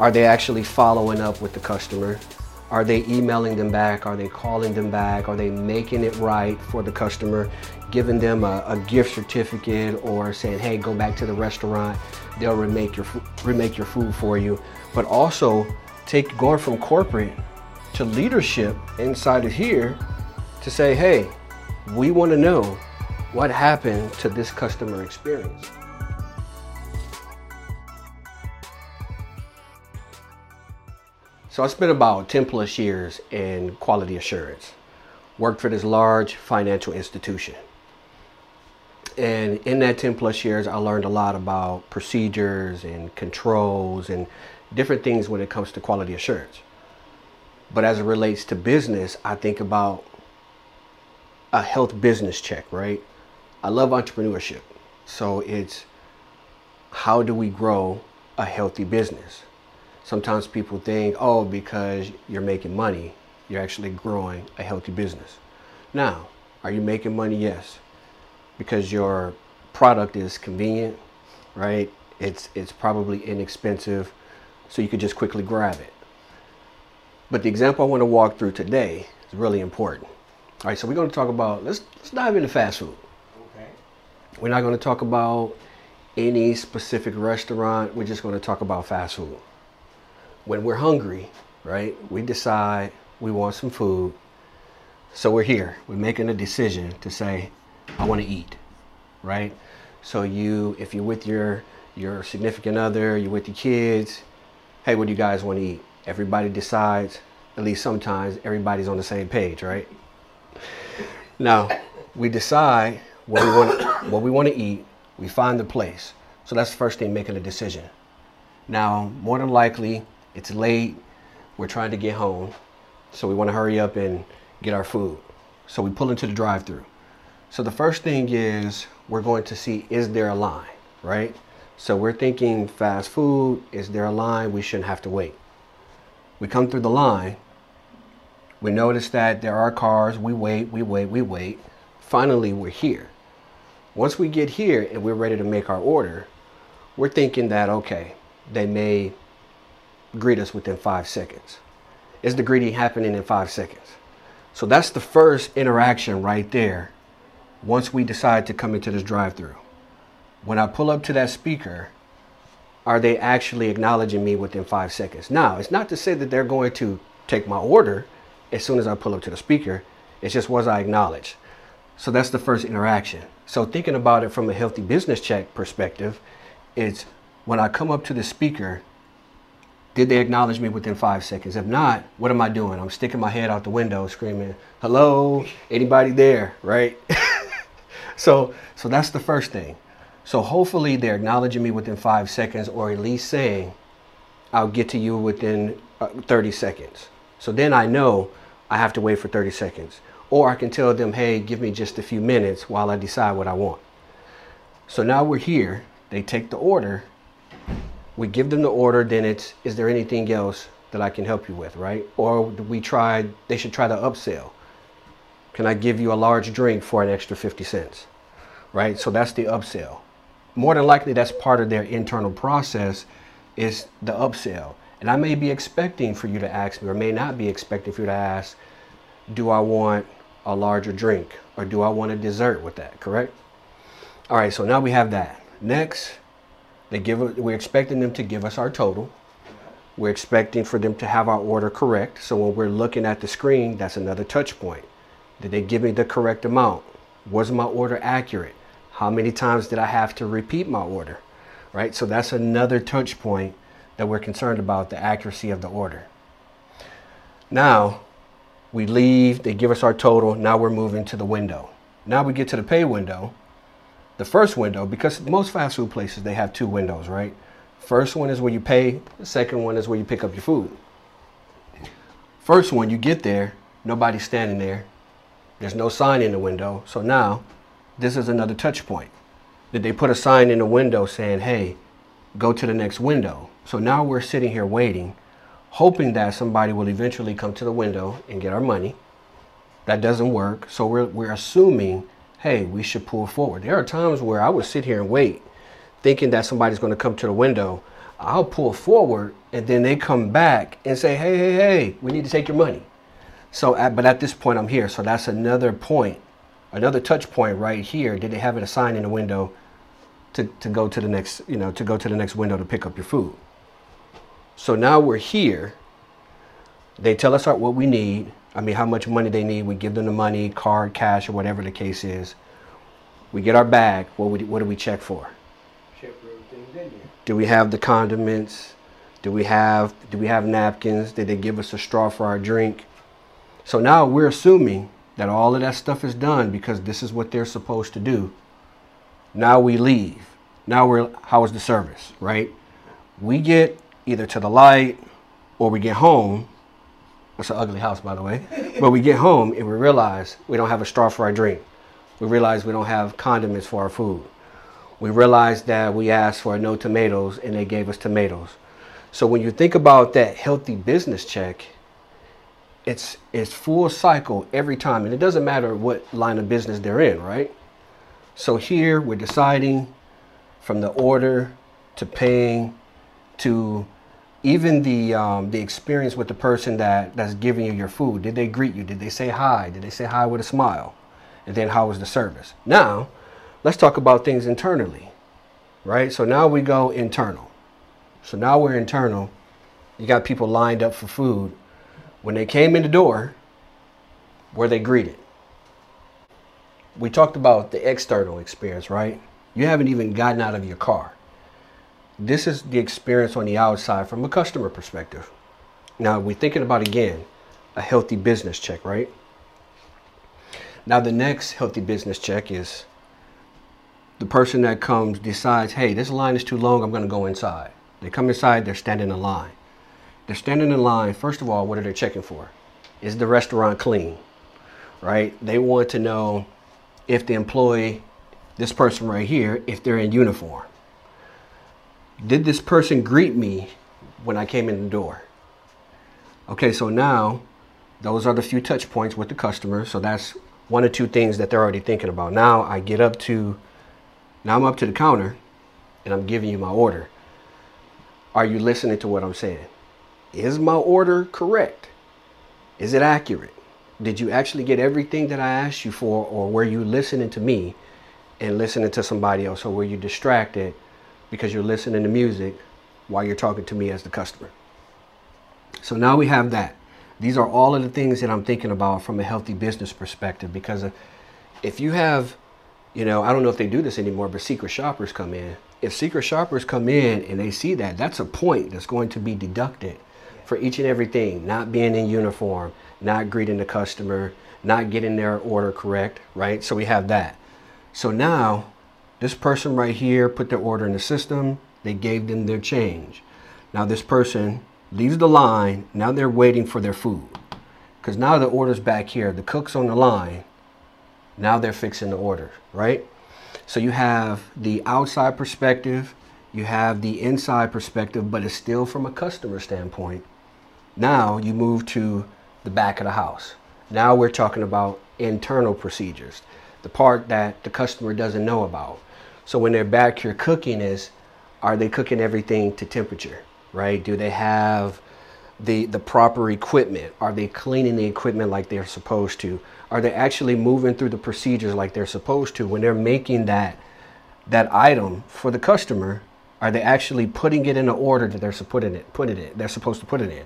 Are they actually following up with the customer? Are they emailing them back? Are they calling them back? Are they making it right for the customer? Giving them a, a gift certificate or saying, hey, go back to the restaurant. They'll remake your, remake your food for you. But also take going from corporate to leadership inside of here to say, hey, we want to know what happened to this customer experience. So I spent about 10 plus years in quality assurance. Worked for this large financial institution. And in that 10 plus years, I learned a lot about procedures and controls and different things when it comes to quality assurance. But as it relates to business, I think about a health business check, right? I love entrepreneurship. So it's how do we grow a healthy business? Sometimes people think, oh, because you're making money, you're actually growing a healthy business. Now, are you making money? Yes. Because your product is convenient, right? It's it's probably inexpensive, so you could just quickly grab it. But the example I want to walk through today is really important. All right, so we're going to talk about let's let's dive into fast food. Okay. We're not going to talk about any specific restaurant. We're just going to talk about fast food when we're hungry, right, we decide we want some food. So we're here. We're making a decision to say, I want to eat, right? So you, if you're with your your significant other, you're with your kids, hey, what do you guys want to eat? Everybody decides, at least sometimes, everybody's on the same page, right? Now, we decide what we want what we want to eat, we find the place. So that's the first thing, making a decision. Now, more than likely, it's late. We're trying to get home. So we want to hurry up and get our food. So we pull into the drive through. So the first thing is we're going to see is there a line, right? So we're thinking fast food, is there a line? We shouldn't have to wait. We come through the line. We notice that there are cars. We wait, we wait, we wait. Finally, we're here. Once we get here and we're ready to make our order, we're thinking that, okay, they may greet us within five seconds. Is the greeting happening in five seconds? So that's the first interaction right there once we decide to come into this drive through. When I pull up to that speaker, are they actually acknowledging me within five seconds? Now, it's not to say that they're going to take my order as soon as I pull up to the speaker. It's just was I acknowledged? So that's the first interaction. So thinking about it from a healthy business check perspective, it's when I come up to the speaker, did they acknowledge me within five seconds? If not, what am I doing? I'm sticking my head out the window screaming, hello, anybody there, right? so, so that's the first thing. So hopefully they're acknowledging me within five seconds or at least saying, I'll get to you within uh, 30 seconds. So then I know I have to wait for 30 seconds. Or I can tell them, hey, give me just a few minutes while I decide what I want. So now we're here. They take the order we give them the order, then it's, is there anything else that I can help you with, right? Or we try, they should try to upsell. Can I give you a large drink for an extra 50 cents, right? So that's the upsell. More than likely, that's part of their internal process is the upsell. And I may be expecting for you to ask me, or may not be expecting for you to ask, do I want a larger drink or do I want a dessert with that, correct? All right, so now we have that. Next, they give we're expecting them to give us our total. We're expecting for them to have our order correct. So when we're looking at the screen, that's another touch point. Did they give me the correct amount? Was my order accurate? How many times did I have to repeat my order? Right? So that's another touch point that we're concerned about the accuracy of the order. Now, we leave, they give us our total. Now we're moving to the window. Now we get to the pay window the first window, because most fast food places, they have two windows, right? First one is where you pay. The second one is where you pick up your food. First one, you get there, nobody's standing there. There's no sign in the window. So now, this is another touch point. Did they put a sign in the window saying, hey, go to the next window? So now we're sitting here waiting, hoping that somebody will eventually come to the window and get our money. That doesn't work. So we're, we're assuming hey, we should pull forward. There are times where I would sit here and wait, thinking that somebody's going to come to the window. I'll pull forward and then they come back and say, hey, hey, hey, we need to take your money. So, at, but at this point, I'm here. So that's another point, another touch point right here. Did they have it assigned in the window to, to go to the next, you know, to go to the next window to pick up your food? So now we're here. They tell us what we need. I mean, how much money they need. We give them the money, card, cash, or whatever the case is. We get our bag. What, we, what do we check for? Check for. Do we have the condiments? Do we have do we have napkins? Did they give us a straw for our drink? So now we're assuming that all of that stuff is done because this is what they're supposed to do. Now we leave. Now we're how is the service, right? We get either to the light or we get home. It's an ugly house, by the way. but we get home and we realize we don't have a straw for our drink. We realize we don't have condiments for our food. We realize that we asked for no tomatoes and they gave us tomatoes. So when you think about that healthy business check, it's it's full cycle every time, and it doesn't matter what line of business they're in, right? So here we're deciding from the order to paying to even the um, the experience with the person that that's giving you your food. Did they greet you? Did they say hi? Did they say hi with a smile? And then how was the service? Now, let's talk about things internally, right? So now we go internal. So now we're internal. You got people lined up for food when they came in the door, were they greeted? We talked about the external experience, right? You haven't even gotten out of your car. This is the experience on the outside from a customer perspective. Now, we're thinking about again a healthy business check, right? Now, the next healthy business check is the person that comes decides, hey, this line is too long, I'm going to go inside. They come inside, they're standing in line. They're standing in line. First of all, what are they checking for? Is the restaurant clean? Right? They want to know if the employee, this person right here, if they're in uniform. Did this person greet me when I came in the door? Okay, so now those are the few touch points with the customer. So that's one or two things that they're already thinking about. Now I get up to, now I'm up to the counter and I'm giving you my order. Are you listening to what I'm saying? Is my order correct? Is it accurate? Did you actually get everything that I asked you for, or were you listening to me and listening to somebody else, or were you distracted because you're listening to music while you're talking to me as the customer? So now we have that. These are all of the things that I'm thinking about from a healthy business perspective because if you have, you know, I don't know if they do this anymore, but secret shoppers come in. If secret shoppers come in and they see that, that's a point that's going to be deducted for each and everything, not being in uniform, not greeting the customer, not getting their order correct, right? So we have that. So now this person right here put their order in the system, they gave them their change. Now this person leaves the line, now they're waiting for their food. Because now the order's back here, the cook's on the line, now they're fixing the order, right? So you have the outside perspective, you have the inside perspective, but it's still from a customer standpoint. Now you move to the back of the house. Now we're talking about internal procedures, the part that the customer doesn't know about. So when they're back here cooking is, are they cooking everything to temperature, right? Do they have the, the proper equipment? Are they cleaning the equipment like they're supposed to? Are they actually moving through the procedures like they're supposed to? When they're making that, that item for the customer, are they actually putting it in the order that they're, putting it, put it in, they're supposed to put it in?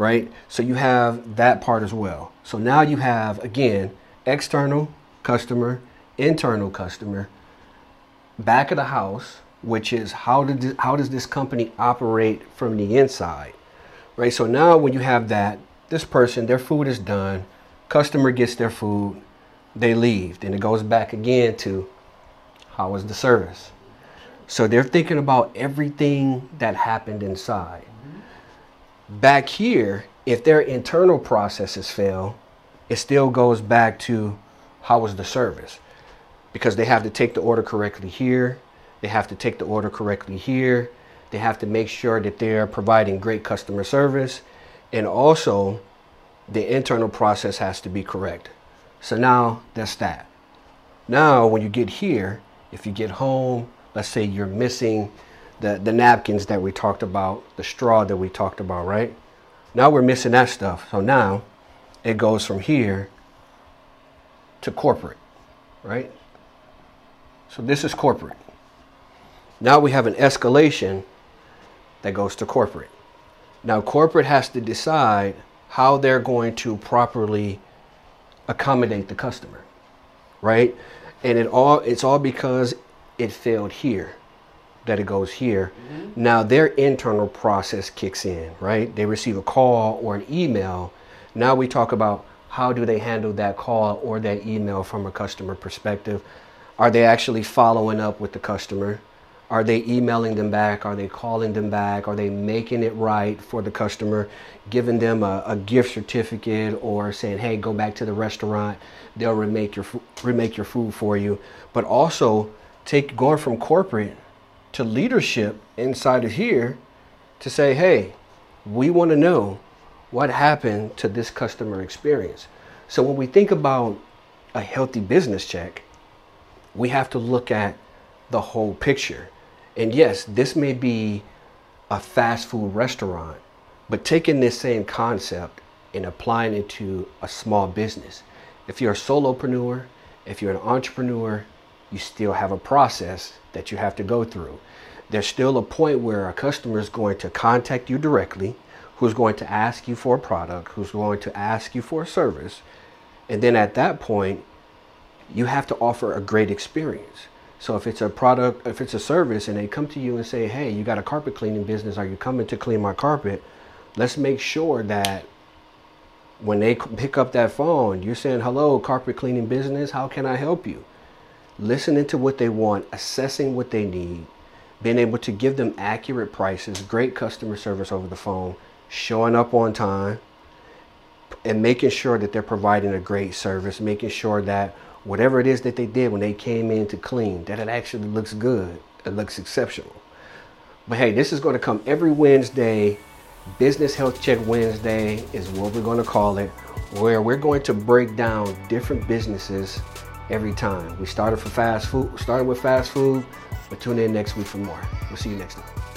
right? So you have that part as well. So now you have, again, external customer, internal customer, back of the house, which is how, did, how does this company operate from the inside, right? So now when you have that, this person, their food is done, customer gets their food, they leave. Then it goes back again to how was the service? So they're thinking about everything that happened inside. Back here, if their internal processes fail, it still goes back to how was the service? Because they have to take the order correctly here, they have to take the order correctly here, they have to make sure that they're providing great customer service, and also the internal process has to be correct. So now that's that. Now, when you get here, if you get home, let's say you're missing the, the napkins that we talked about, the straw that we talked about, right? Now we're missing that stuff. So now it goes from here to corporate, right? So this is corporate. Now we have an escalation that goes to corporate. Now corporate has to decide how they're going to properly accommodate the customer, right? And it all it's all because it failed here that it goes here. Mm-hmm. Now their internal process kicks in, right? They receive a call or an email. Now we talk about how do they handle that call or that email from a customer perspective? Are they actually following up with the customer? Are they emailing them back? Are they calling them back? Are they making it right for the customer, giving them a, a gift certificate or saying, hey, go back to the restaurant. They'll remake your, remake your food for you. But also take going from corporate to leadership inside of here to say, hey, we want to know what happened to this customer experience. So when we think about a healthy business check, we have to look at the whole picture. And yes, this may be a fast food restaurant, but taking this same concept and applying it to a small business. If you're a solopreneur, if you're an entrepreneur, you still have a process that you have to go through. There's still a point where a customer is going to contact you directly, who's going to ask you for a product, who's going to ask you for a service. And then at that point, you have to offer a great experience. So if it's a product, if it's a service and they come to you and say, hey, you got a carpet cleaning business, are you coming to clean my carpet? Let's make sure that when they pick up that phone, you're saying, hello, carpet cleaning business, how can I help you? listening to what they want, assessing what they need, being able to give them accurate prices, great customer service over the phone, showing up on time, and making sure that they're providing a great service, making sure that whatever it is that they did when they came in to clean, that it actually looks good, it looks exceptional. But hey, this is going to come every Wednesday. Business Health Check Wednesday is what we're going to call it, where we're going to break down different businesses every time. We started for fast food, started with fast food, but tune in next week for more. We'll see you next time.